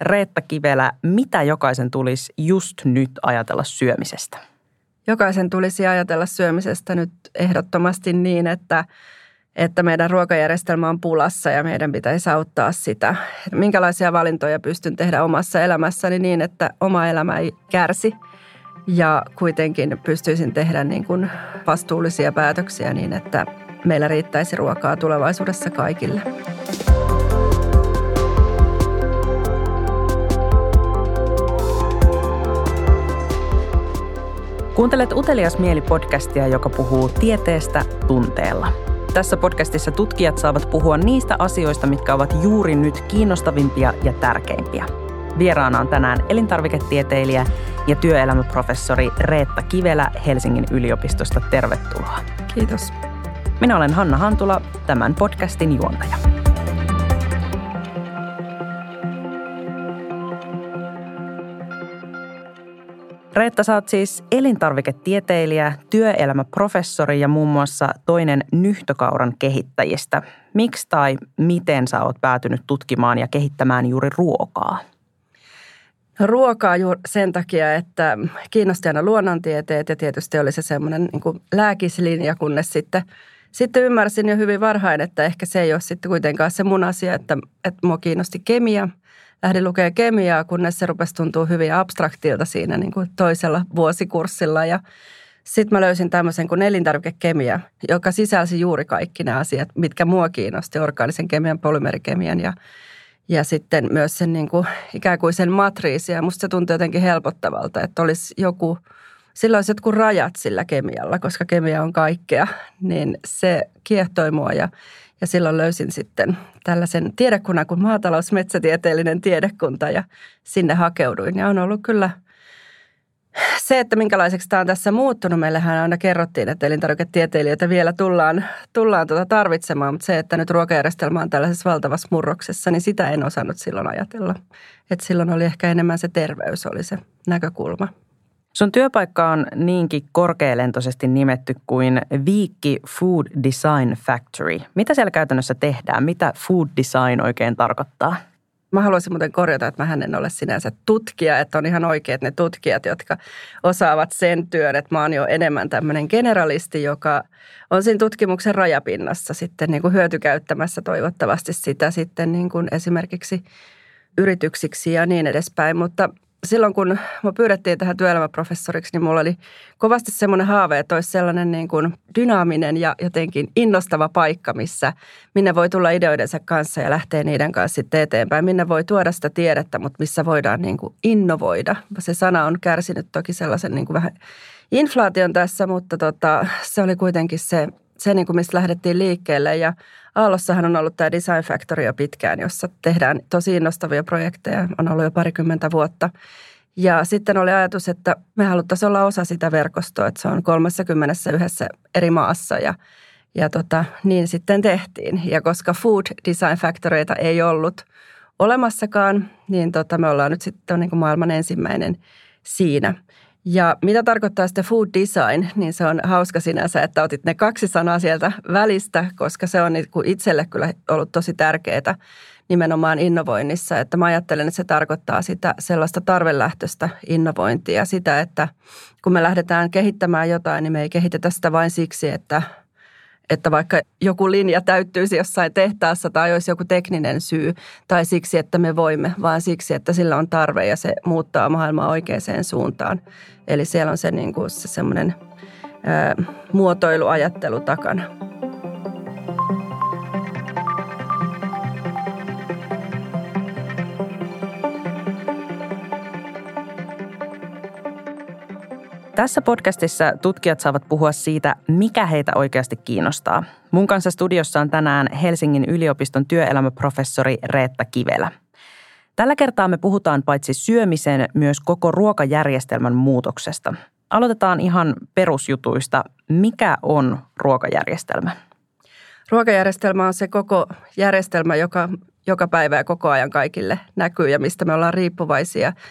Reetta Kivelä, mitä jokaisen tulisi just nyt ajatella syömisestä? Jokaisen tulisi ajatella syömisestä nyt ehdottomasti niin, että, että meidän ruokajärjestelmä on pulassa ja meidän pitäisi auttaa sitä. Minkälaisia valintoja pystyn tehdä omassa elämässäni niin, että oma elämä ei kärsi ja kuitenkin pystyisin tehdä niin kuin vastuullisia päätöksiä niin, että meillä riittäisi ruokaa tulevaisuudessa kaikille. Kuuntelet Utelias mieli-podcastia, joka puhuu tieteestä tunteella. Tässä podcastissa tutkijat saavat puhua niistä asioista, mitkä ovat juuri nyt kiinnostavimpia ja tärkeimpiä. Vieraana on tänään elintarviketieteilijä ja työelämäprofessori Reetta Kivelä Helsingin yliopistosta. Tervetuloa. Kiitos. Minä olen Hanna Hantula, tämän podcastin juontaja. Reetta, sä oot siis elintarviketieteilijä, työelämäprofessori ja muun muassa toinen nyhtökauran kehittäjistä. Miksi tai miten sä oot päätynyt tutkimaan ja kehittämään juuri ruokaa? Ruokaa juuri sen takia, että kiinnosti aina luonnontieteet ja tietysti oli se semmoinen niin lääkislinja, kunnes sitten, sitten ymmärsin jo hyvin varhain, että ehkä se ei ole sitten kuitenkaan se mun asia, että, että mua kiinnosti kemia – lähdin lukemaan kemiaa, kunnes se rupesi tuntua hyvin abstraktilta siinä niin kuin toisella vuosikurssilla. Ja sitten mä löysin tämmöisen kuin elintarvikekemia, joka sisälsi juuri kaikki nämä asiat, mitkä mua kiinnosti, orgaanisen kemian, polymerikemian ja, ja sitten myös sen niin kuin, ikään kuin sen matriisi. Ja musta se tuntui jotenkin helpottavalta, että olisi joku, sillä olisi jotkut rajat sillä kemialla, koska kemia on kaikkea, niin se kiehtoi mua ja ja silloin löysin sitten tällaisen tiedekunnan kuin maatalousmetsätieteellinen tiedekunta ja sinne hakeuduin. Ja on ollut kyllä se, että minkälaiseksi tämä on tässä muuttunut. Meillähän aina kerrottiin, että elintarviketieteilijöitä vielä tullaan, tullaan tuota tarvitsemaan, mutta se, että nyt ruokajärjestelmä on tällaisessa valtavassa murroksessa, niin sitä en osannut silloin ajatella. Että silloin oli ehkä enemmän se terveys oli se näkökulma. Sun työpaikka on niinkin korkealentoisesti nimetty kuin Viikki Food Design Factory. Mitä siellä käytännössä tehdään? Mitä food design oikein tarkoittaa? Mä haluaisin muuten korjata, että mä en ole sinänsä tutkija, että on ihan oikeat ne tutkijat, jotka osaavat sen työn, että mä oon jo enemmän tämmöinen generalisti, joka on siinä tutkimuksen rajapinnassa sitten niin kuin hyötykäyttämässä toivottavasti sitä sitten niin kuin esimerkiksi yrityksiksi ja niin edespäin. Mutta silloin kun mä pyydettiin tähän työelämäprofessoriksi, niin mulla oli kovasti semmoinen haave, että olisi sellainen niin kuin dynaaminen ja jotenkin innostava paikka, missä minne voi tulla ideoidensa kanssa ja lähteä niiden kanssa sitten eteenpäin. Minne voi tuoda sitä tiedettä, mutta missä voidaan niin kuin innovoida. Se sana on kärsinyt toki sellaisen niin kuin vähän inflaation tässä, mutta tota, se oli kuitenkin se se, niin kuin mistä lähdettiin liikkeelle. Ja Aallossahan on ollut tämä Design Factory jo pitkään, jossa tehdään tosi innostavia projekteja. On ollut jo parikymmentä vuotta. Ja sitten oli ajatus, että me haluttaisiin olla osa sitä verkostoa, että se on 31 eri maassa ja, ja tota, niin sitten tehtiin. Ja koska Food Design Factoryita ei ollut olemassakaan, niin tota, me ollaan nyt sitten niin kuin maailman ensimmäinen siinä – ja mitä tarkoittaa sitten food design, niin se on hauska sinänsä, että otit ne kaksi sanaa sieltä välistä, koska se on niin itselle kyllä ollut tosi tärkeää nimenomaan innovoinnissa. Että mä ajattelen, että se tarkoittaa sitä sellaista tarvelähtöistä innovointia, sitä, että kun me lähdetään kehittämään jotain, niin me ei kehitetä sitä vain siksi, että – että vaikka joku linja täyttyisi jossain tehtaassa tai olisi joku tekninen syy tai siksi, että me voimme, vaan siksi, että sillä on tarve ja se muuttaa maailmaa oikeaan suuntaan. Eli siellä on se, niin kuin se semmoinen ää, muotoiluajattelu takana. Tässä podcastissa tutkijat saavat puhua siitä, mikä heitä oikeasti kiinnostaa. Mun kanssa studiossa on tänään Helsingin yliopiston työelämäprofessori Reetta Kivelä. Tällä kertaa me puhutaan paitsi syömisen myös koko ruokajärjestelmän muutoksesta. Aloitetaan ihan perusjutuista. Mikä on ruokajärjestelmä? Ruokajärjestelmä on se koko järjestelmä, joka joka päivä ja koko ajan kaikille näkyy ja mistä me ollaan riippuvaisia –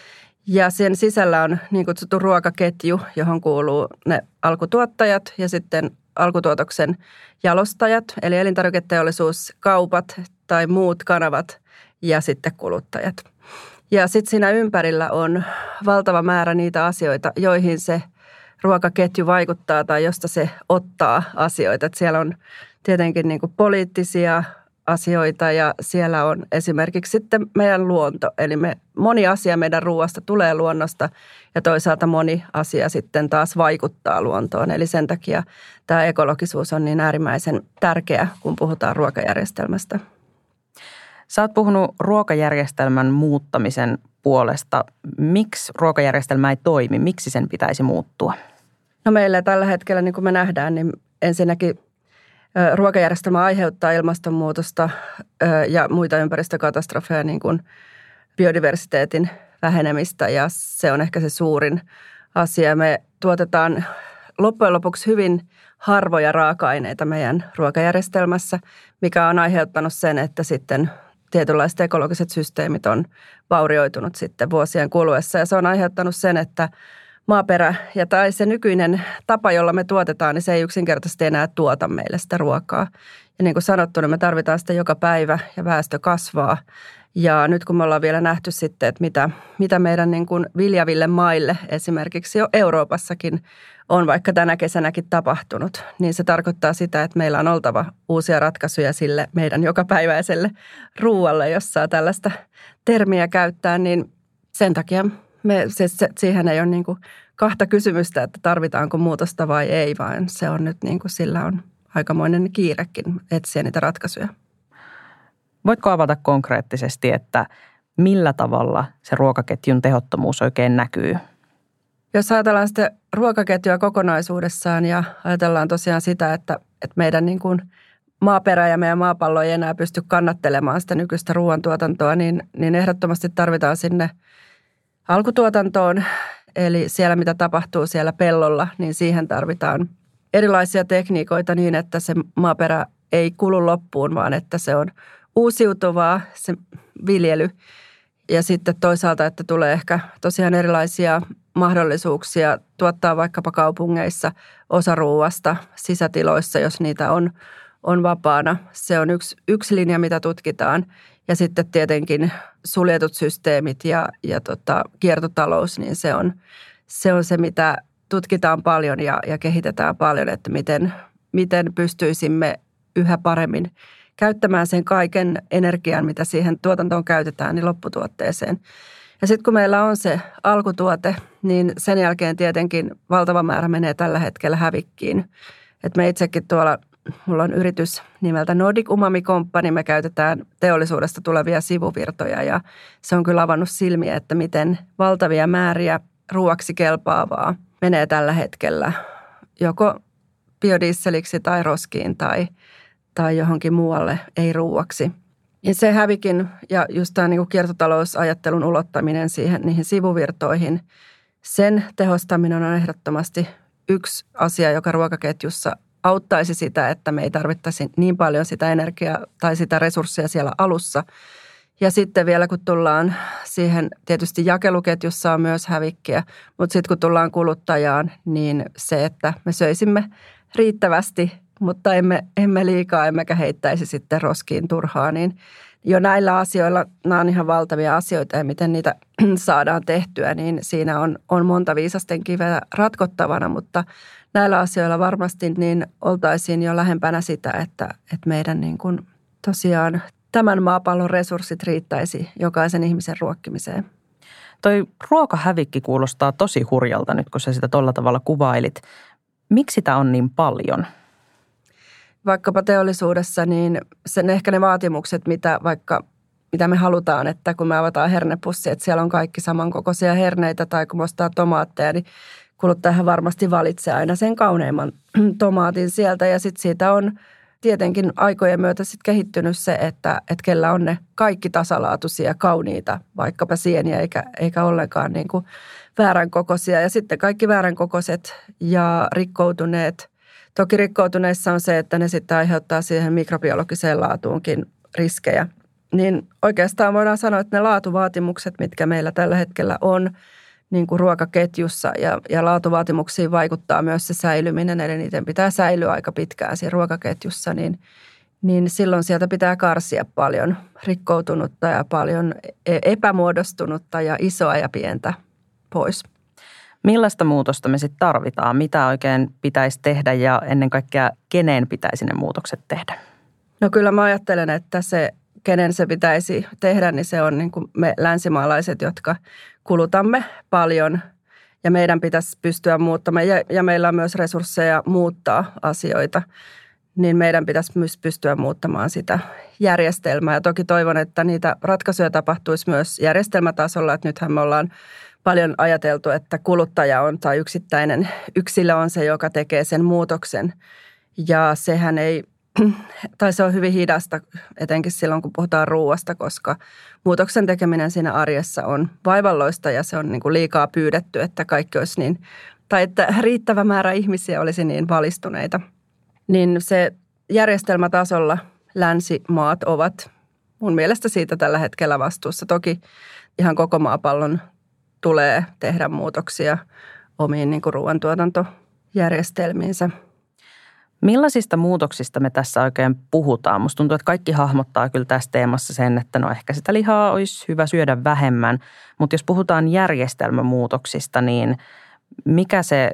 ja sen sisällä on niin kutsuttu ruokaketju, johon kuuluu ne alkutuottajat ja sitten alkutuotoksen jalostajat, eli elintarviketeollisuus, kaupat tai muut kanavat ja sitten kuluttajat. Ja sitten siinä ympärillä on valtava määrä niitä asioita, joihin se ruokaketju vaikuttaa tai josta se ottaa asioita. Et siellä on tietenkin niin poliittisia asioita ja siellä on esimerkiksi sitten meidän luonto. Eli me, moni asia meidän ruoasta tulee luonnosta ja toisaalta moni asia sitten taas vaikuttaa luontoon. Eli sen takia tämä ekologisuus on niin äärimmäisen tärkeä, kun puhutaan ruokajärjestelmästä. Sä oot puhunut ruokajärjestelmän muuttamisen puolesta. Miksi ruokajärjestelmä ei toimi? Miksi sen pitäisi muuttua? No meillä tällä hetkellä, niin kuin me nähdään, niin ensinnäkin ruokajärjestelmä aiheuttaa ilmastonmuutosta ja muita ympäristökatastrofeja, niin kuin biodiversiteetin vähenemistä ja se on ehkä se suurin asia. Me tuotetaan loppujen lopuksi hyvin harvoja raaka-aineita meidän ruokajärjestelmässä, mikä on aiheuttanut sen, että sitten tietynlaiset ekologiset systeemit on vaurioitunut sitten vuosien kuluessa. Ja se on aiheuttanut sen, että maaperä ja tai se nykyinen tapa, jolla me tuotetaan, niin se ei yksinkertaisesti enää tuota meille sitä ruokaa. Ja niin kuin sanottu, niin me tarvitaan sitä joka päivä ja väestö kasvaa. Ja nyt kun me ollaan vielä nähty sitten, että mitä, mitä meidän niin kuin viljaville maille esimerkiksi jo Euroopassakin on vaikka tänä kesänäkin tapahtunut, niin se tarkoittaa sitä, että meillä on oltava uusia ratkaisuja sille meidän jokapäiväiselle ruualle, jos saa tällaista termiä käyttää, niin sen takia me, se, se, siihen ei ole niin kuin kahta kysymystä, että tarvitaanko muutosta vai ei, vaan se on nyt niin kuin, sillä on aikamoinen kiirekin etsiä niitä ratkaisuja. Voitko avata konkreettisesti, että millä tavalla se ruokaketjun tehottomuus oikein näkyy? Jos ajatellaan sitä ruokaketjua kokonaisuudessaan ja ajatellaan tosiaan sitä, että, että meidän niin kuin maaperä ja meidän maapallo ei enää pysty kannattelemaan sitä nykyistä ruoantuotantoa, niin, niin ehdottomasti tarvitaan sinne alkutuotantoon, eli siellä mitä tapahtuu siellä pellolla, niin siihen tarvitaan erilaisia tekniikoita niin, että se maaperä ei kulu loppuun, vaan että se on uusiutuvaa se viljely. Ja sitten toisaalta, että tulee ehkä tosiaan erilaisia mahdollisuuksia tuottaa vaikkapa kaupungeissa osa ruuasta sisätiloissa, jos niitä on, on vapaana. Se on yksi, yksi linja, mitä tutkitaan. Ja sitten tietenkin suljetut systeemit ja, ja tota, kiertotalous, niin se on, se on se, mitä tutkitaan paljon ja, ja kehitetään paljon, että miten, miten pystyisimme yhä paremmin käyttämään sen kaiken energian, mitä siihen tuotantoon käytetään, niin lopputuotteeseen. Ja sitten kun meillä on se alkutuote, niin sen jälkeen tietenkin valtava määrä menee tällä hetkellä hävikkiin. Et me itsekin tuolla, mulla on yritys nimeltä Nordic Umami Company, me käytetään teollisuudesta tulevia sivuvirtoja ja se on kyllä avannut silmiä, että miten valtavia määriä ruuaksi kelpaavaa menee tällä hetkellä joko biodieseliksi tai roskiin tai, tai johonkin muualle ei ruuaksi – ja se hävikin ja just tämä niin kiertotalousajattelun ulottaminen siihen, niihin sivuvirtoihin, sen tehostaminen on ehdottomasti yksi asia, joka ruokaketjussa auttaisi sitä, että me ei tarvittaisi niin paljon sitä energiaa tai sitä resursseja siellä alussa. Ja sitten vielä kun tullaan siihen, tietysti jakeluketjussa on myös hävikkiä, mutta sitten kun tullaan kuluttajaan, niin se, että me söisimme riittävästi mutta emme, emme liikaa emmekä heittäisi sitten roskiin turhaa, niin jo näillä asioilla, nämä on ihan valtavia asioita ja miten niitä saadaan tehtyä, niin siinä on, on monta viisasten kiveä ratkottavana, mutta näillä asioilla varmasti niin oltaisiin jo lähempänä sitä, että, että meidän niin kuin tosiaan tämän maapallon resurssit riittäisi jokaisen ihmisen ruokkimiseen. Toi ruokahävikki kuulostaa tosi hurjalta nyt, kun sä sitä tolla tavalla kuvailit. Miksi sitä on niin paljon? vaikkapa teollisuudessa, niin sen ehkä ne vaatimukset, mitä vaikka mitä me halutaan, että kun me avataan hernepussi, että siellä on kaikki samankokoisia herneitä tai kun ostaa tomaatteja, niin kuluttajahan varmasti valitsee aina sen kauneimman tomaatin sieltä ja sitten siitä on tietenkin aikojen myötä sitten kehittynyt se, että, että kellä on ne kaikki tasalaatuisia, kauniita, vaikkapa sieniä eikä, eikä ollenkaan niin kuin väärän kokoisia. Ja sitten kaikki väärän kokoiset ja rikkoutuneet – Toki rikkoutuneissa on se, että ne sitten aiheuttaa siihen mikrobiologiseen laatuunkin riskejä. Niin oikeastaan voidaan sanoa, että ne laatuvaatimukset, mitkä meillä tällä hetkellä on niin kuin ruokaketjussa ja, ja laatuvaatimuksiin vaikuttaa myös se säilyminen, eli niiden pitää säilyä aika pitkään siinä ruokaketjussa, niin, niin silloin sieltä pitää karsia paljon rikkoutunutta ja paljon e-, epämuodostunutta ja isoa ja pientä pois. Millaista muutosta me sitten tarvitaan? Mitä oikein pitäisi tehdä ja ennen kaikkea kenen pitäisi ne muutokset tehdä? No kyllä mä ajattelen, että se kenen se pitäisi tehdä, niin se on niin kuin me länsimaalaiset, jotka kulutamme paljon ja meidän pitäisi pystyä muuttamaan ja, ja meillä on myös resursseja muuttaa asioita, niin meidän pitäisi myös pystyä muuttamaan sitä järjestelmää. Ja toki toivon, että niitä ratkaisuja tapahtuisi myös järjestelmätasolla, että nythän me ollaan paljon ajateltu, että kuluttaja on tai yksittäinen yksilö on se, joka tekee sen muutoksen. Ja sehän ei tai se on hyvin hidasta, etenkin silloin kun puhutaan ruuasta, koska muutoksen tekeminen siinä arjessa on vaivalloista ja se on niin kuin liikaa pyydetty, että kaikki olisi niin, tai että riittävä määrä ihmisiä olisi niin valistuneita. Niin se järjestelmätasolla länsimaat ovat mun mielestä siitä tällä hetkellä vastuussa. Toki ihan koko maapallon tulee tehdä muutoksia omiin niin ruoantuotantojärjestelmiinsä – Millaisista muutoksista me tässä oikein puhutaan? Musta tuntuu, että kaikki hahmottaa kyllä tässä teemassa sen, että no ehkä sitä lihaa olisi hyvä syödä vähemmän. Mutta jos puhutaan järjestelmämuutoksista, niin mikä se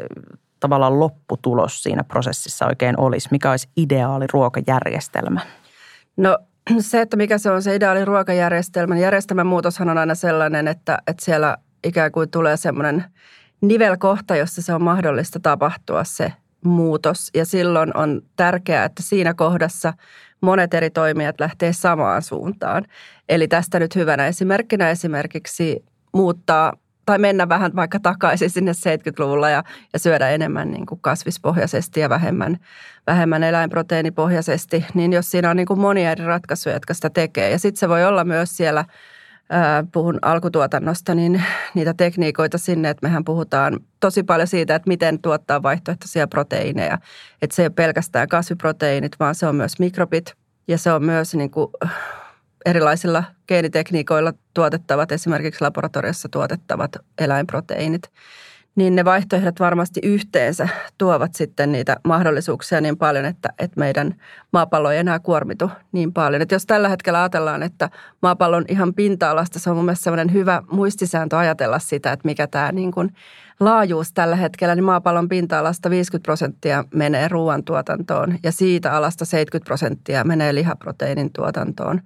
tavallaan lopputulos siinä prosessissa oikein olisi? Mikä olisi ideaali ruokajärjestelmä? No se, että mikä se on se ideaali ruokajärjestelmä. Niin järjestelmän muutoshan on aina sellainen, että, että siellä ikään kuin tulee semmoinen nivelkohta, jossa se on mahdollista tapahtua se muutos ja silloin on tärkeää, että siinä kohdassa monet eri toimijat lähtee samaan suuntaan. Eli tästä nyt hyvänä esimerkkinä esimerkiksi muuttaa tai mennä vähän vaikka takaisin sinne 70-luvulla ja, ja syödä enemmän niin kuin kasvispohjaisesti ja vähemmän, vähemmän eläinproteiinipohjaisesti, niin jos siinä on niin kuin monia eri ratkaisuja, jotka sitä tekee. Ja sitten se voi olla myös siellä – puhun alkutuotannosta, niin niitä tekniikoita sinne, että mehän puhutaan tosi paljon siitä, että miten tuottaa vaihtoehtoisia proteiineja. Että se ei ole pelkästään kasviproteiinit, vaan se on myös mikrobit ja se on myös niin kuin erilaisilla geenitekniikoilla tuotettavat, esimerkiksi laboratoriossa tuotettavat eläinproteiinit niin ne vaihtoehdot varmasti yhteensä tuovat sitten niitä mahdollisuuksia niin paljon, että, että meidän maapallo ei enää kuormitu niin paljon. Että jos tällä hetkellä ajatellaan, että maapallon ihan pinta-alasta, se on mun mielestä sellainen hyvä muistisääntö ajatella sitä, että mikä tämä niin kuin laajuus tällä hetkellä, niin maapallon pinta-alasta 50 prosenttia menee ruoantuotantoon ja siitä alasta 70 prosenttia menee lihaproteiinin tuotantoon.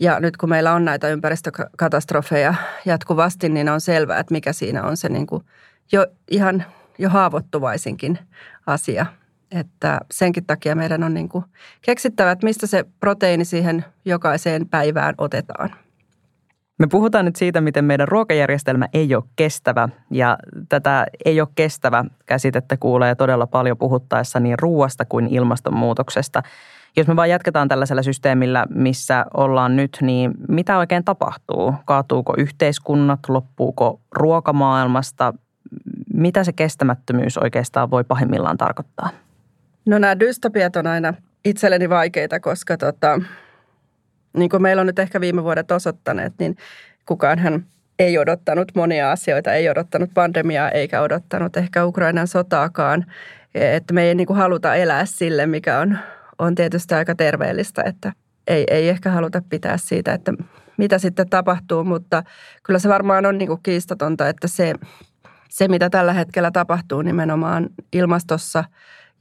Ja nyt kun meillä on näitä ympäristökatastrofeja jatkuvasti, niin on selvää, että mikä siinä on se niin kuin – jo ihan jo haavoittuvaisinkin asia. Että senkin takia meidän on niin kuin keksittävä, että mistä se proteiini siihen jokaiseen päivään otetaan. Me puhutaan nyt siitä, miten meidän ruokajärjestelmä ei ole kestävä ja tätä ei ole kestävä käsitettä kuulee todella paljon puhuttaessa niin ruoasta kuin ilmastonmuutoksesta. Jos me vaan jatketaan tällaisella systeemillä, missä ollaan nyt, niin mitä oikein tapahtuu? Kaatuuko yhteiskunnat, loppuuko ruokamaailmasta, mitä se kestämättömyys oikeastaan voi pahimmillaan tarkoittaa? No nämä dystopiat on aina itselleni vaikeita, koska tota, niin kuin meillä on nyt ehkä viime vuodet osoittaneet, niin kukaan hän ei odottanut monia asioita, ei odottanut pandemiaa eikä odottanut ehkä Ukrainan sotaakaan. Että me ei niin kuin haluta elää sille, mikä on, on tietysti aika terveellistä, että ei, ei ehkä haluta pitää siitä, että mitä sitten tapahtuu, mutta kyllä se varmaan on niin kuin kiistatonta, että se se, mitä tällä hetkellä tapahtuu nimenomaan ilmastossa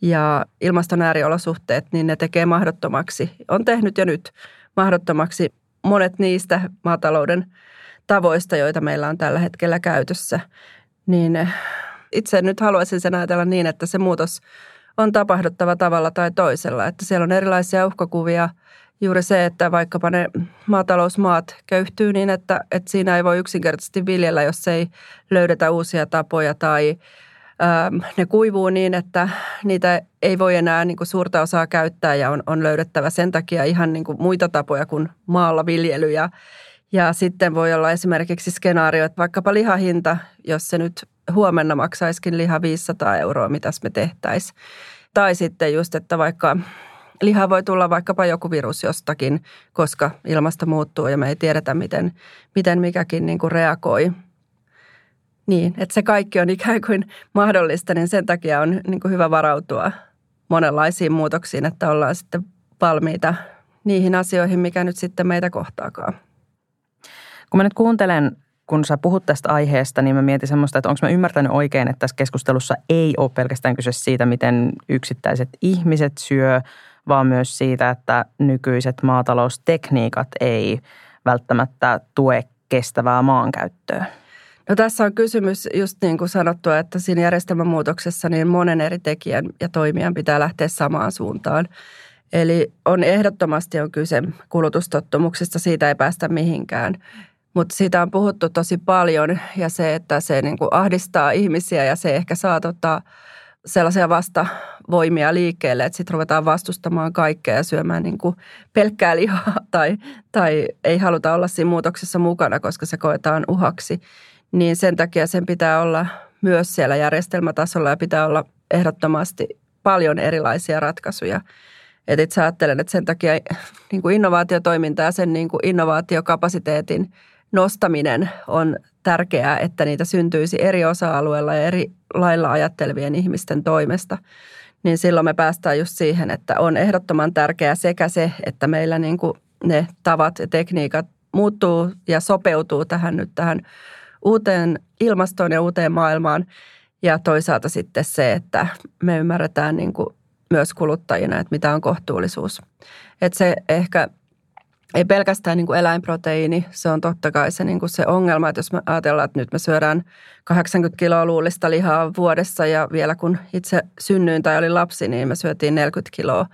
ja ilmaston ääriolosuhteet, niin ne tekee mahdottomaksi, on tehnyt jo nyt mahdottomaksi monet niistä maatalouden tavoista, joita meillä on tällä hetkellä käytössä. Niin itse nyt haluaisin sen ajatella niin, että se muutos on tapahduttava tavalla tai toisella. Että siellä on erilaisia uhkakuvia – juuri se, että vaikkapa ne maatalousmaat köyhtyy niin, että, että siinä ei voi yksinkertaisesti viljellä, jos ei löydetä uusia tapoja tai ähm, ne kuivuu niin, että niitä ei voi enää niin kuin suurta osaa käyttää ja on, on löydettävä sen takia ihan niin kuin muita tapoja kuin maalla viljely. Ja, ja sitten voi olla esimerkiksi skenaario, että vaikkapa lihahinta, jos se nyt huomenna maksaisikin liha 500 euroa, mitäs me tehtäisiin. Tai sitten just, että vaikka liha voi tulla vaikkapa joku virus jostakin, koska ilmasto muuttuu ja me ei tiedetä, miten, miten mikäkin niin kuin reagoi. Niin, että se kaikki on ikään kuin mahdollista, niin sen takia on niin kuin hyvä varautua monenlaisiin muutoksiin, että ollaan sitten valmiita niihin asioihin, mikä nyt sitten meitä kohtaakaan. Kun mä nyt kuuntelen, kun sä puhut tästä aiheesta, niin mä mietin semmoista, että onko mä ymmärtänyt oikein, että tässä keskustelussa ei ole pelkästään kyse siitä, miten yksittäiset ihmiset syö, vaan myös siitä, että nykyiset maataloustekniikat ei välttämättä tue kestävää maankäyttöä. No tässä on kysymys just niin kuin sanottua, että siinä järjestelmämuutoksessa niin monen eri tekijän ja toimijan pitää lähteä samaan suuntaan. Eli on ehdottomasti on kyse kulutustottumuksista, siitä ei päästä mihinkään. Mutta siitä on puhuttu tosi paljon ja se, että se niin kuin ahdistaa ihmisiä ja se ehkä saa tota sellaisia vastavoimia liikkeelle, että sitten ruvetaan vastustamaan kaikkea ja syömään niin kuin pelkkää lihaa tai, tai ei haluta olla siinä muutoksessa mukana, koska se koetaan uhaksi. Niin sen takia sen pitää olla myös siellä järjestelmätasolla ja pitää olla ehdottomasti paljon erilaisia ratkaisuja. Et itse ajattelen, että sen takia niin kuin innovaatiotoiminta ja sen niin kuin innovaatiokapasiteetin nostaminen on tärkeää, että niitä syntyisi eri osa-alueilla ja eri lailla ajattelevien ihmisten toimesta. Niin silloin me päästään just siihen, että on ehdottoman tärkeää sekä se, että meillä niin kuin ne tavat ja tekniikat muuttuu ja sopeutuu tähän nyt tähän uuteen ilmastoon ja uuteen maailmaan. Ja toisaalta sitten se, että me ymmärretään niin kuin myös kuluttajina, että mitä on kohtuullisuus. Että se ehkä ei pelkästään niin kuin eläinproteiini, se on totta kai se, niin kuin se ongelma, että jos me ajatellaan, että nyt me syödään 80 kiloa luullista lihaa vuodessa ja vielä kun itse synnyin tai oli lapsi, niin me syötiin 40 kiloa.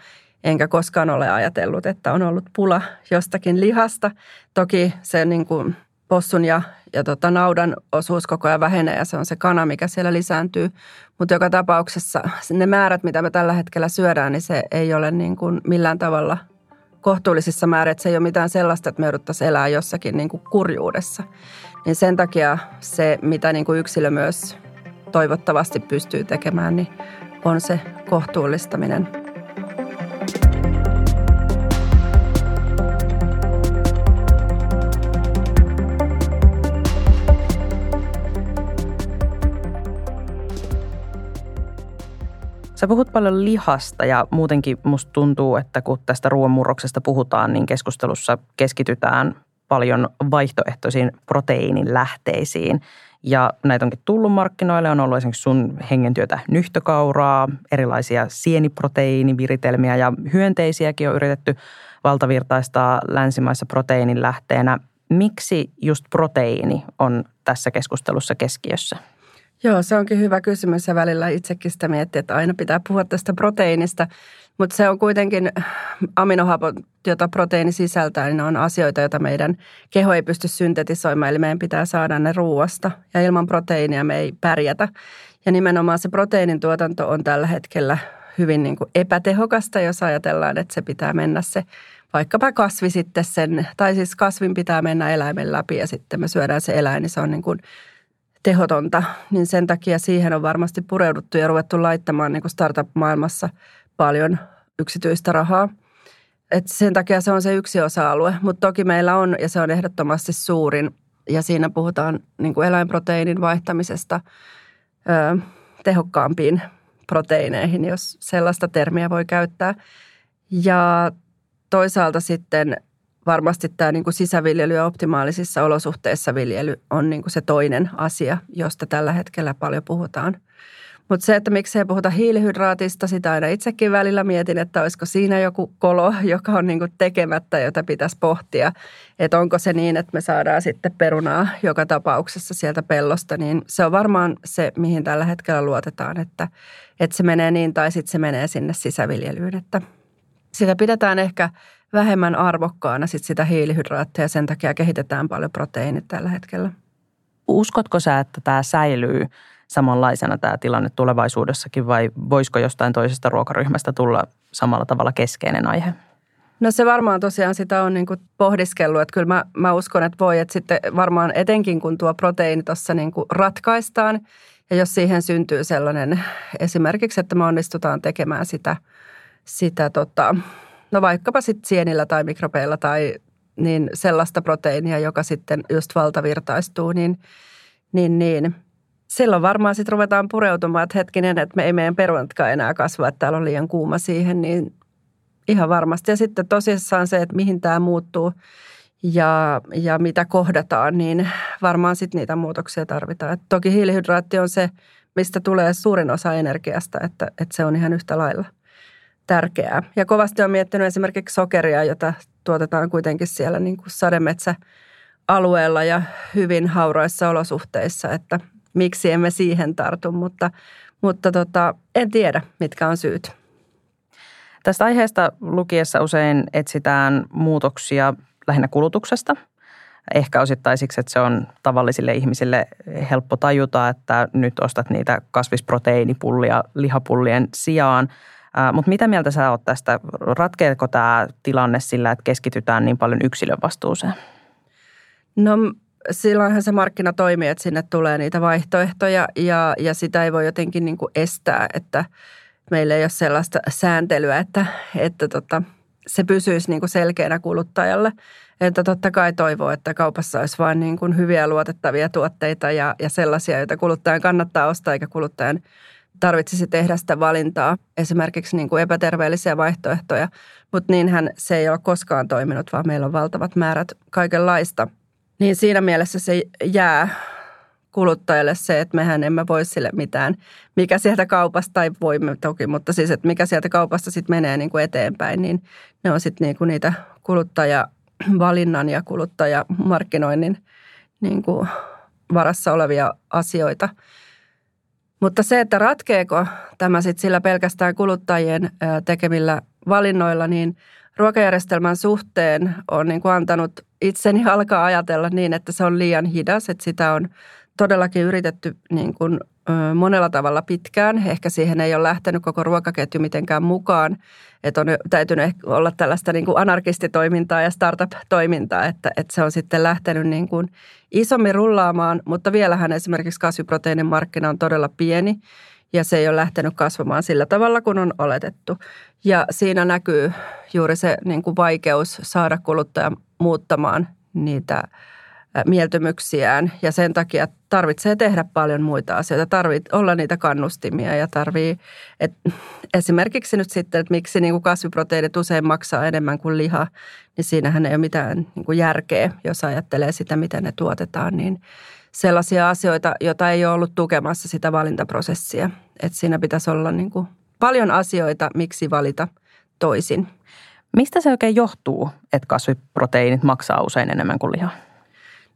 Enkä koskaan ole ajatellut, että on ollut pula jostakin lihasta. Toki se niin kuin possun ja, ja tota naudan osuus koko ajan vähenee ja se on se kana, mikä siellä lisääntyy. Mutta joka tapauksessa ne määrät, mitä me tällä hetkellä syödään, niin se ei ole niin kuin millään tavalla kohtuullisissa määrin. Että se ei ole mitään sellaista, että me jouduttaisiin elää jossakin niin kuin kurjuudessa. Niin sen takia se, mitä niin kuin yksilö myös toivottavasti pystyy tekemään, niin on se kohtuullistaminen – Sä puhut paljon lihasta ja muutenkin musta tuntuu, että kun tästä ruoanmurroksesta puhutaan, niin keskustelussa keskitytään paljon vaihtoehtoisiin proteiinin lähteisiin. Ja näitä onkin tullut markkinoille. On ollut esimerkiksi sun hengentyötä nyhtökauraa, erilaisia sieniproteiiniviritelmiä ja hyönteisiäkin on yritetty valtavirtaistaa länsimaissa proteiinin lähteenä. Miksi just proteiini on tässä keskustelussa keskiössä? Joo, se onkin hyvä kysymys ja välillä itsekin sitä miettii, että aina pitää puhua tästä proteiinista. Mutta se on kuitenkin aminohapot, jota proteiini sisältää, niin ne on asioita, joita meidän keho ei pysty syntetisoimaan. Eli meidän pitää saada ne ruuasta ja ilman proteiinia me ei pärjätä. Ja nimenomaan se proteiinin tuotanto on tällä hetkellä hyvin niin kuin epätehokasta, jos ajatellaan, että se pitää mennä se vaikkapa kasvi sitten sen, tai siis kasvin pitää mennä eläimen läpi ja sitten me syödään se eläin, niin se on niin kuin – tehotonta, niin sen takia siihen on varmasti pureuduttu ja ruvettu laittamaan niin kuin startup-maailmassa paljon yksityistä rahaa. Et sen takia se on se yksi osa-alue, mutta toki meillä on, ja se on ehdottomasti suurin, ja siinä puhutaan niin kuin eläinproteiinin vaihtamisesta ö, tehokkaampiin proteiineihin, jos sellaista termiä voi käyttää. Ja toisaalta sitten varmasti tämä niin kuin sisäviljely ja optimaalisissa olosuhteissa viljely on niin kuin se toinen asia, josta tällä hetkellä paljon puhutaan. Mutta se, että miksei puhuta hiilihydraatista, sitä aina itsekin välillä mietin, että olisiko siinä joku kolo, joka on niin tekemättä, jota pitäisi pohtia. Että onko se niin, että me saadaan sitten perunaa joka tapauksessa sieltä pellosta, niin se on varmaan se, mihin tällä hetkellä luotetaan, että, että se menee niin tai sitten se menee sinne sisäviljelyyn. Että sitä pidetään ehkä vähemmän arvokkaana sit sitä hiilihydraatteja. Sen takia kehitetään paljon proteiinit tällä hetkellä. Uskotko sä, että tämä säilyy samanlaisena tämä tilanne tulevaisuudessakin vai voisiko jostain toisesta ruokaryhmästä tulla samalla tavalla keskeinen aihe? No se varmaan tosiaan sitä on niin pohdiskellut, että kyllä mä, mä uskon, että voi, että sitten varmaan etenkin kun tuo proteiini tuossa niin ratkaistaan ja jos siihen syntyy sellainen esimerkiksi, että me onnistutaan tekemään sitä, sitä tota, no vaikkapa sitten sienillä tai mikrobeilla tai niin sellaista proteiinia, joka sitten just valtavirtaistuu, niin, niin, niin silloin varmaan sitten ruvetaan pureutumaan, että hetkinen, että me ei meidän perunatkaan enää kasva, että täällä on liian kuuma siihen, niin ihan varmasti. Ja sitten tosissaan se, että mihin tämä muuttuu ja, ja mitä kohdataan, niin varmaan sitten niitä muutoksia tarvitaan. Et toki hiilihydraatti on se, mistä tulee suurin osa energiasta, että, että se on ihan yhtä lailla tärkeää. Ja kovasti on miettinyt esimerkiksi sokeria, jota tuotetaan kuitenkin siellä niin kuin sademetsäalueella ja hyvin hauroissa olosuhteissa, että miksi emme siihen tartu, mutta, mutta tota, en tiedä, mitkä on syyt. Tästä aiheesta lukiessa usein etsitään muutoksia lähinnä kulutuksesta. Ehkä osittain siksi, että se on tavallisille ihmisille helppo tajuta, että nyt ostat niitä kasvisproteiinipullia lihapullien sijaan. Mutta mitä mieltä sä oot tästä? Ratkeeko tämä tilanne sillä, että keskitytään niin paljon yksilön vastuuseen? No silloinhan se markkina toimii, että sinne tulee niitä vaihtoehtoja ja, ja sitä ei voi jotenkin niin kuin estää, että meillä ei ole sellaista sääntelyä, että, että tota, se pysyisi niin kuin selkeänä kuluttajalle. Että totta kai toivoo, että kaupassa olisi vain niin kuin hyviä luotettavia tuotteita ja, ja sellaisia, joita kuluttajan kannattaa ostaa, eikä kuluttajan tarvitsisi tehdä sitä valintaa, esimerkiksi niin kuin epäterveellisiä vaihtoehtoja. Mutta niinhän se ei ole koskaan toiminut, vaan meillä on valtavat määrät kaikenlaista. Niin siinä mielessä se jää kuluttajalle se, että mehän emme voi sille mitään, mikä sieltä kaupasta, tai voimme toki, mutta siis, että mikä sieltä kaupasta sitten menee niin kuin eteenpäin, niin ne on sitten niin kuin niitä kuluttajavalinnan ja kuluttajamarkkinoinnin niin kuin varassa olevia asioita. Mutta se, että ratkeeko tämä sitten sillä pelkästään kuluttajien tekemillä valinnoilla, niin ruokajärjestelmän suhteen on niin kuin antanut itseni alkaa ajatella niin, että se on liian hidas, että sitä on todellakin yritetty niin kuin, monella tavalla pitkään. Ehkä siihen ei ole lähtenyt koko ruokaketju mitenkään mukaan. Että on täytynyt olla tällaista niin kuin anarkistitoimintaa ja startup-toimintaa, että, että se on sitten lähtenyt niin kuin isommin rullaamaan. Mutta vielähän esimerkiksi kasviproteiinin markkina on todella pieni ja se ei ole lähtenyt kasvamaan sillä tavalla, kun on oletettu. Ja siinä näkyy juuri se niin kuin vaikeus saada kuluttaja muuttamaan niitä – mieltymyksiään ja sen takia tarvitsee tehdä paljon muita asioita. Tarvitsee olla niitä kannustimia ja tarvii, et, esimerkiksi nyt sitten, että miksi niin kuin kasviproteiinit usein maksaa enemmän kuin liha, niin siinähän ei ole mitään niin kuin järkeä, jos ajattelee sitä, miten ne tuotetaan, niin sellaisia asioita, joita ei ole ollut tukemassa sitä valintaprosessia. Että siinä pitäisi olla niin kuin paljon asioita, miksi valita toisin. Mistä se oikein johtuu, että kasviproteiinit maksaa usein enemmän kuin liha?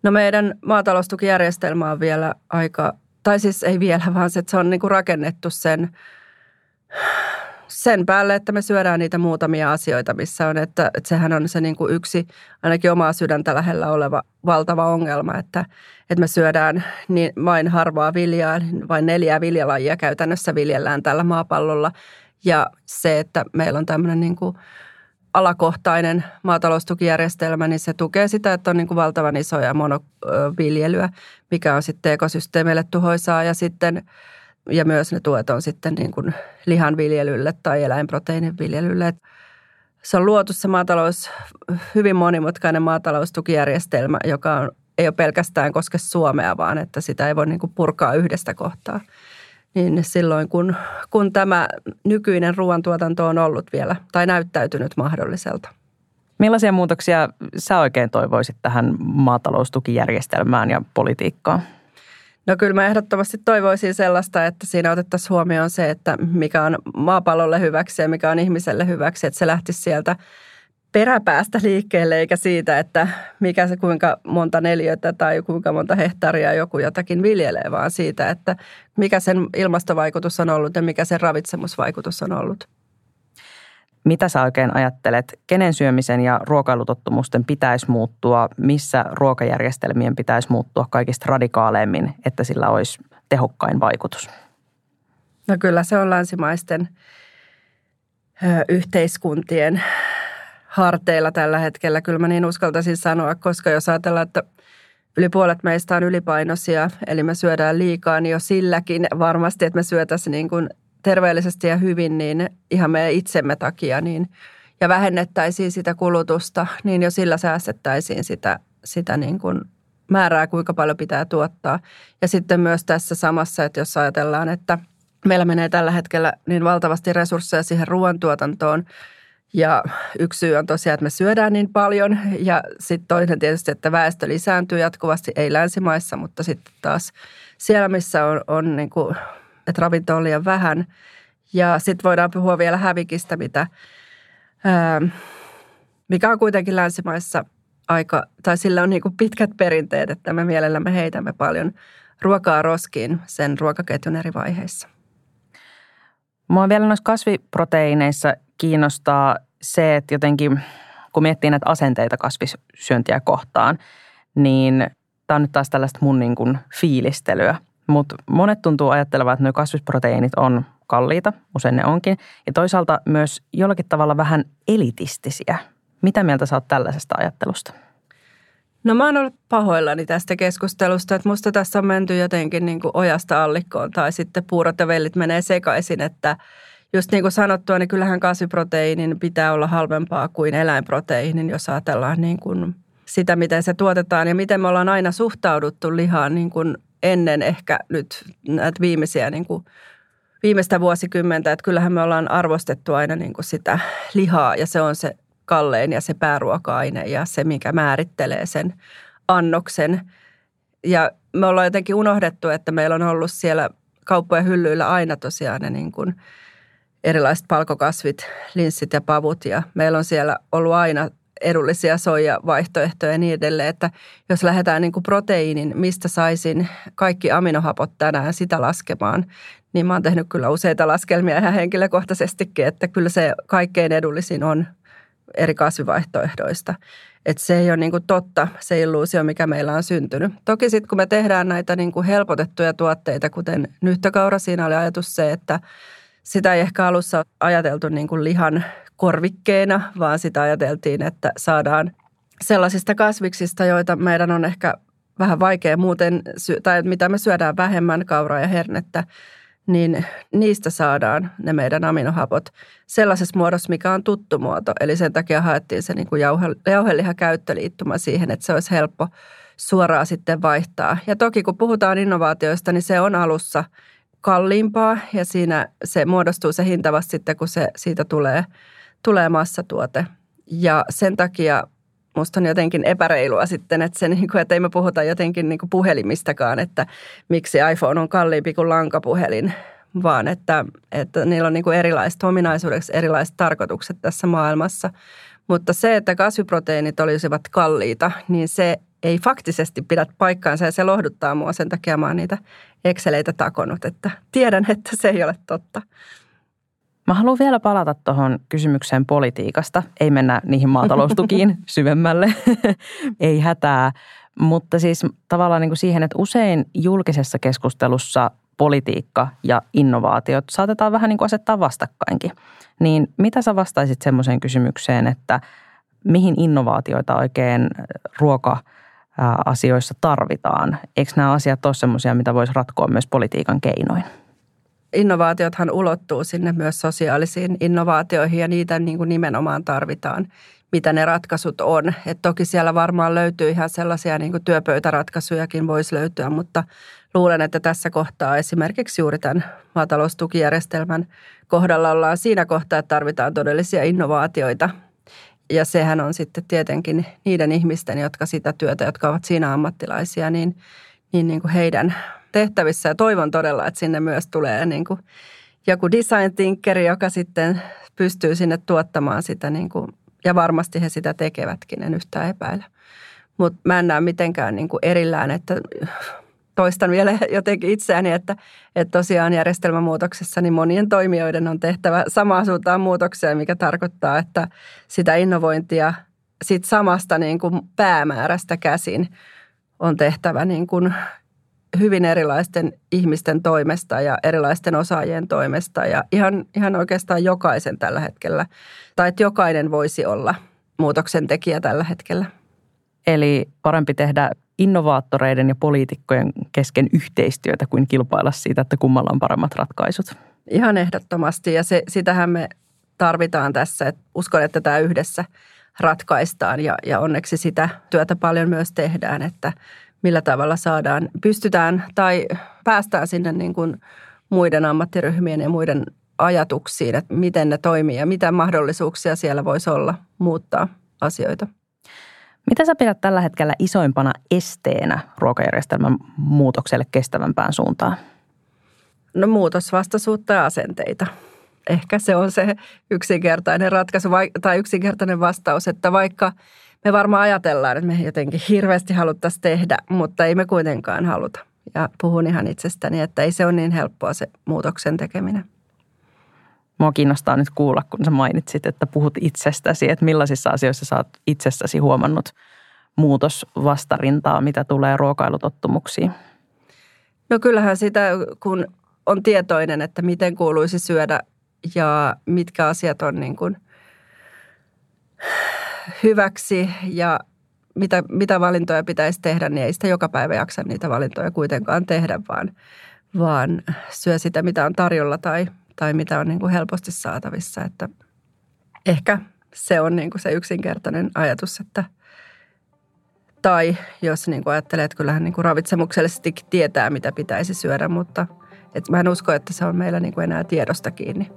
No meidän maataloustukijärjestelmä on vielä aika, tai siis ei vielä, vaan se, että se on niin kuin rakennettu sen, sen päälle, että me syödään niitä muutamia asioita, missä on, että, että sehän on se niin kuin yksi ainakin omaa sydäntä lähellä oleva valtava ongelma, että, että me syödään niin vain harvaa viljaa, vain neljää viljalajia käytännössä viljellään tällä maapallolla. Ja se, että meillä on tämmöinen niin kuin – alakohtainen maataloustukijärjestelmä, niin se tukee sitä, että on niin kuin valtavan isoja monoviljelyä, mikä on sitten ekosysteemille tuhoisaa ja sitten ja myös ne tuet on sitten niin kuin lihanviljelylle tai eläinproteiinin viljelylle. Se on luotu se maatalous, hyvin monimutkainen maataloustukijärjestelmä, joka on, ei ole pelkästään koske Suomea, vaan että sitä ei voi niin kuin purkaa yhdestä kohtaa niin silloin kun, kun tämä nykyinen ruoantuotanto on ollut vielä tai näyttäytynyt mahdolliselta. Millaisia muutoksia sä oikein toivoisit tähän maataloustukijärjestelmään ja politiikkaan? No kyllä mä ehdottomasti toivoisin sellaista, että siinä otettaisiin huomioon se, että mikä on maapallolle hyväksi ja mikä on ihmiselle hyväksi, että se lähtisi sieltä peräpäästä liikkeelle, eikä siitä, että mikä se kuinka monta neliötä tai kuinka monta hehtaaria joku jotakin viljelee, vaan siitä, että mikä sen ilmastovaikutus on ollut ja mikä sen ravitsemusvaikutus on ollut. Mitä sä oikein ajattelet, kenen syömisen ja ruokailutottumusten pitäisi muuttua, missä ruokajärjestelmien pitäisi muuttua kaikista radikaaleimmin, että sillä olisi tehokkain vaikutus? No kyllä se on länsimaisten yhteiskuntien harteilla tällä hetkellä. Kyllä mä niin uskaltaisin sanoa, koska jos ajatellaan, että yli puolet meistä on ylipainoisia, eli me syödään liikaa, niin jo silläkin varmasti, että me syötäisiin niin kuin terveellisesti ja hyvin, niin ihan meidän itsemme takia, niin, ja vähennettäisiin sitä kulutusta, niin jo sillä säästettäisiin sitä, sitä niin kuin määrää, kuinka paljon pitää tuottaa. Ja sitten myös tässä samassa, että jos ajatellaan, että meillä menee tällä hetkellä niin valtavasti resursseja siihen ruoantuotantoon, Ja yksi syy on tosiaan, että me syödään niin paljon ja sitten toinen tietysti, että väestö lisääntyy jatkuvasti, ei länsimaissa, mutta sitten taas siellä, missä on, on niin kuin, että ravinto on liian vähän. Ja sitten voidaan puhua vielä hävikistä, mitä, ää, mikä on kuitenkin länsimaissa aika, tai sillä on niin kuin pitkät perinteet, että me mielellämme heitämme paljon ruokaa roskiin sen ruokaketjun eri vaiheissa. Mua vielä noissa kasviproteiineissa kiinnostaa se, että jotenkin kun miettii näitä asenteita kasvissyöntiä kohtaan, niin tämä on nyt taas tällaista mun niin kuin fiilistelyä. Mutta monet tuntuu ajattelevan, että nuo kasvisproteiinit on kalliita, usein ne onkin, ja toisaalta myös jollakin tavalla vähän elitistisiä. Mitä mieltä sä oot tällaisesta ajattelusta? No mä oon ollut pahoillani tästä keskustelusta, että musta tässä on menty jotenkin niin kuin ojasta allikkoon tai sitten puurot ja vellit menee sekaisin, että just niin kuin sanottua, niin kyllähän kasviproteiinin pitää olla halvempaa kuin eläinproteiinin, jos ajatellaan niin kuin sitä, miten se tuotetaan ja miten me ollaan aina suhtauduttu lihaan niin kuin ennen ehkä nyt näitä viimeisiä niin kuin viimeistä vuosikymmentä, että kyllähän me ollaan arvostettu aina niin kuin sitä lihaa ja se on se kallein ja se pääruoka-aine ja se, mikä määrittelee sen annoksen. Ja me ollaan jotenkin unohdettu, että meillä on ollut siellä kauppojen hyllyillä aina tosiaan ne niin kuin erilaiset palkokasvit, linssit ja pavut ja meillä on siellä ollut aina edullisia soijavaihtoehtoja ja niin edelleen, että jos lähdetään niin kuin proteiinin, mistä saisin kaikki aminohapot tänään sitä laskemaan, niin mä oon tehnyt kyllä useita laskelmia ihan henkilökohtaisestikin, että kyllä se kaikkein edullisin on eri kasvivaihtoehdoista. Että se ei ole niin kuin totta, se illuusio, mikä meillä on syntynyt. Toki sitten kun me tehdään näitä niin kuin helpotettuja tuotteita, kuten nyhtökaura, siinä oli ajatus se, että sitä ei ehkä alussa ajateltu niin kuin lihan korvikkeena, vaan sitä ajateltiin, että saadaan sellaisista kasviksista, joita meidän on ehkä vähän vaikea muuten, tai mitä me syödään vähemmän, kauraa ja hernettä, niin niistä saadaan ne meidän aminohapot sellaisessa muodossa, mikä on tuttu muoto. Eli sen takia haettiin se niin kuin jauhe, jauhelihakäyttöliittymä siihen, että se olisi helppo suoraan sitten vaihtaa. Ja toki kun puhutaan innovaatioista, niin se on alussa kalliimpaa ja siinä se muodostuu se hinta vasta sitten, kun se, siitä tulee, tulee massatuote. Ja sen takia musta on jotenkin epäreilua sitten, että, se niin kuin, että ei me puhuta jotenkin niin kuin puhelimistakaan, että miksi iPhone on kalliimpi kuin lankapuhelin, vaan että, että niillä on niin kuin erilaiset ominaisuudet, erilaiset tarkoitukset tässä maailmassa. Mutta se, että kasviproteiinit olisivat kalliita, niin se ei faktisesti pidä paikkaansa ja se lohduttaa mua. Sen takia mä oon niitä Exceleitä takonut, että tiedän, että se ei ole totta. Mä haluan vielä palata tuohon kysymykseen politiikasta. Ei mennä niihin maataloustukiin syvemmälle, ei hätää. Mutta siis tavallaan niin kuin siihen, että usein julkisessa keskustelussa politiikka ja innovaatiot saatetaan vähän niin kuin asettaa vastakkainkin. Niin mitä sä vastaisit semmoiseen kysymykseen, että mihin innovaatioita oikein ruoka-asioissa tarvitaan? Eikö nämä asiat ole semmoisia, mitä voisi ratkoa myös politiikan keinoin? innovaatiothan ulottuu sinne myös sosiaalisiin innovaatioihin ja niitä niin kuin nimenomaan tarvitaan, mitä ne ratkaisut on. Et toki siellä varmaan löytyy ihan sellaisia niin kuin työpöytäratkaisujakin voisi löytyä, mutta luulen, että tässä kohtaa esimerkiksi juuri tämän maataloustukijärjestelmän kohdalla ollaan siinä kohtaa, että tarvitaan todellisia innovaatioita. Ja sehän on sitten tietenkin niiden ihmisten, jotka sitä työtä, jotka ovat siinä ammattilaisia, niin, niin, niin kuin heidän tehtävissä ja toivon todella, että sinne myös tulee niin kuin joku design thinkeri, joka sitten pystyy sinne tuottamaan sitä niin kuin, ja varmasti he sitä tekevätkin, en yhtään epäile. Mutta mä en näe mitenkään niin kuin erillään, että toistan vielä jotenkin itseäni, että, että tosiaan järjestelmämuutoksessa niin monien toimijoiden on tehtävä samaa suuntaan muutoksia, mikä tarkoittaa, että sitä innovointia sit samasta niin kuin päämäärästä käsin on tehtävä niin kuin hyvin erilaisten ihmisten toimesta ja erilaisten osaajien toimesta ja ihan, ihan oikeastaan jokaisen tällä hetkellä. Tai että jokainen voisi olla muutoksen tekijä tällä hetkellä. Eli parempi tehdä innovaattoreiden ja poliitikkojen kesken yhteistyötä kuin kilpailla siitä, että kummalla on paremmat ratkaisut. Ihan ehdottomasti ja se, sitähän me tarvitaan tässä. Et uskon, että tämä yhdessä ratkaistaan ja, ja onneksi sitä työtä paljon myös tehdään, että millä tavalla saadaan, pystytään tai päästään sinne niin kuin muiden ammattiryhmien ja muiden ajatuksiin, että miten ne toimii ja mitä mahdollisuuksia siellä voisi olla muuttaa asioita. Mitä sä pidät tällä hetkellä isoimpana esteenä ruokajärjestelmän muutokselle kestävämpään suuntaan? No muutosvastaisuutta ja asenteita. Ehkä se on se yksinkertainen ratkaisu tai yksinkertainen vastaus, että vaikka me varmaan ajatellaan, että me jotenkin hirveästi haluttaisiin tehdä, mutta ei me kuitenkaan haluta. Ja puhun ihan itsestäni, että ei se ole niin helppoa se muutoksen tekeminen. Mua kiinnostaa nyt kuulla, kun sä mainitsit, että puhut itsestäsi, että millaisissa asioissa sä oot itsestäsi huomannut muutosvastarintaa, mitä tulee ruokailutottumuksiin? No kyllähän sitä, kun on tietoinen, että miten kuuluisi syödä ja mitkä asiat on niin kuin hyväksi ja mitä, mitä valintoja pitäisi tehdä, niin ei sitä joka päivä jaksa niitä valintoja kuitenkaan tehdä, vaan, vaan syö sitä, mitä on tarjolla tai, tai mitä on niin kuin helposti saatavissa. Että ehkä se on niin kuin se yksinkertainen ajatus, että tai jos niin kuin ajattelee, että kyllähän niin kuin ravitsemuksellisesti tietää, mitä pitäisi syödä, mutta et mä en usko, että se on meillä niin kuin enää tiedosta kiinni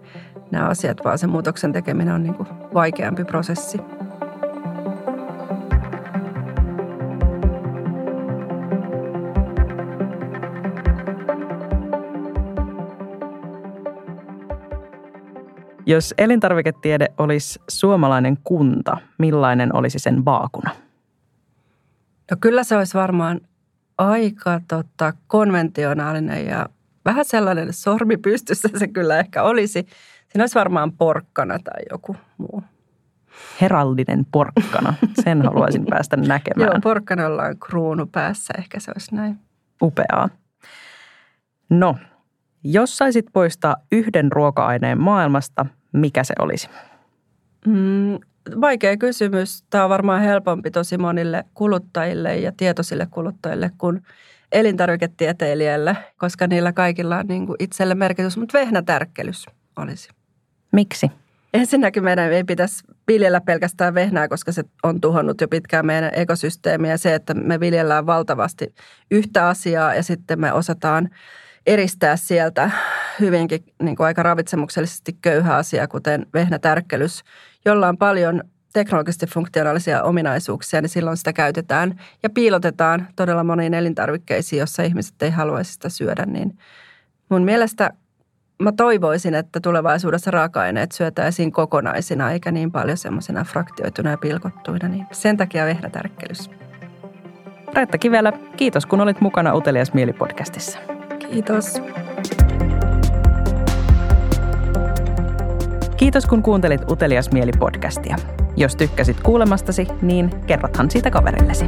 nämä asiat, vaan se muutoksen tekeminen on niin kuin vaikeampi prosessi. Jos elintarviketiede olisi suomalainen kunta, millainen olisi sen vaakuna? No kyllä se olisi varmaan aika tota, konventionaalinen ja vähän sellainen sormi pystyssä se kyllä ehkä olisi. Siinä olisi varmaan porkkana tai joku muu. Heraldinen porkkana, sen haluaisin päästä näkemään. Joo, porkkanalla on kruunu päässä, ehkä se olisi näin. Upeaa. No, jos saisit poistaa yhden ruoka-aineen maailmasta, mikä se olisi? Mm, vaikea kysymys. Tämä on varmaan helpompi tosi monille kuluttajille ja tietoisille kuluttajille kuin elintarviketieteilijöille, koska niillä kaikilla on niin kuin itselle merkitys, mutta vehnätärkkelys olisi. Miksi? Ensinnäkin meidän ei pitäisi viljellä pelkästään vehnää, koska se on tuhonnut jo pitkään meidän ekosysteemiä. Se, että me viljellään valtavasti yhtä asiaa ja sitten me osataan eristää sieltä hyvinkin niin kuin aika ravitsemuksellisesti köyhä asia, kuten vehnätärkkelys, jolla on paljon teknologisesti funktionaalisia ominaisuuksia, niin silloin sitä käytetään ja piilotetaan todella moniin elintarvikkeisiin, jossa ihmiset ei haluaisi sitä syödä. Niin mun mielestä mä toivoisin, että tulevaisuudessa raaka-aineet syötäisiin kokonaisina, eikä niin paljon semmoisena fraktioituna ja pilkottuina. Niin sen takia vehnätärkkelys. Reetta Kivelä, kiitos kun olit mukana Utelias Mieli-podcastissa. Kiitos. Kiitos kun kuuntelit Utelias Mieli podcastia. Jos tykkäsit kuulemastasi, niin kerrothan siitä kaverillesi.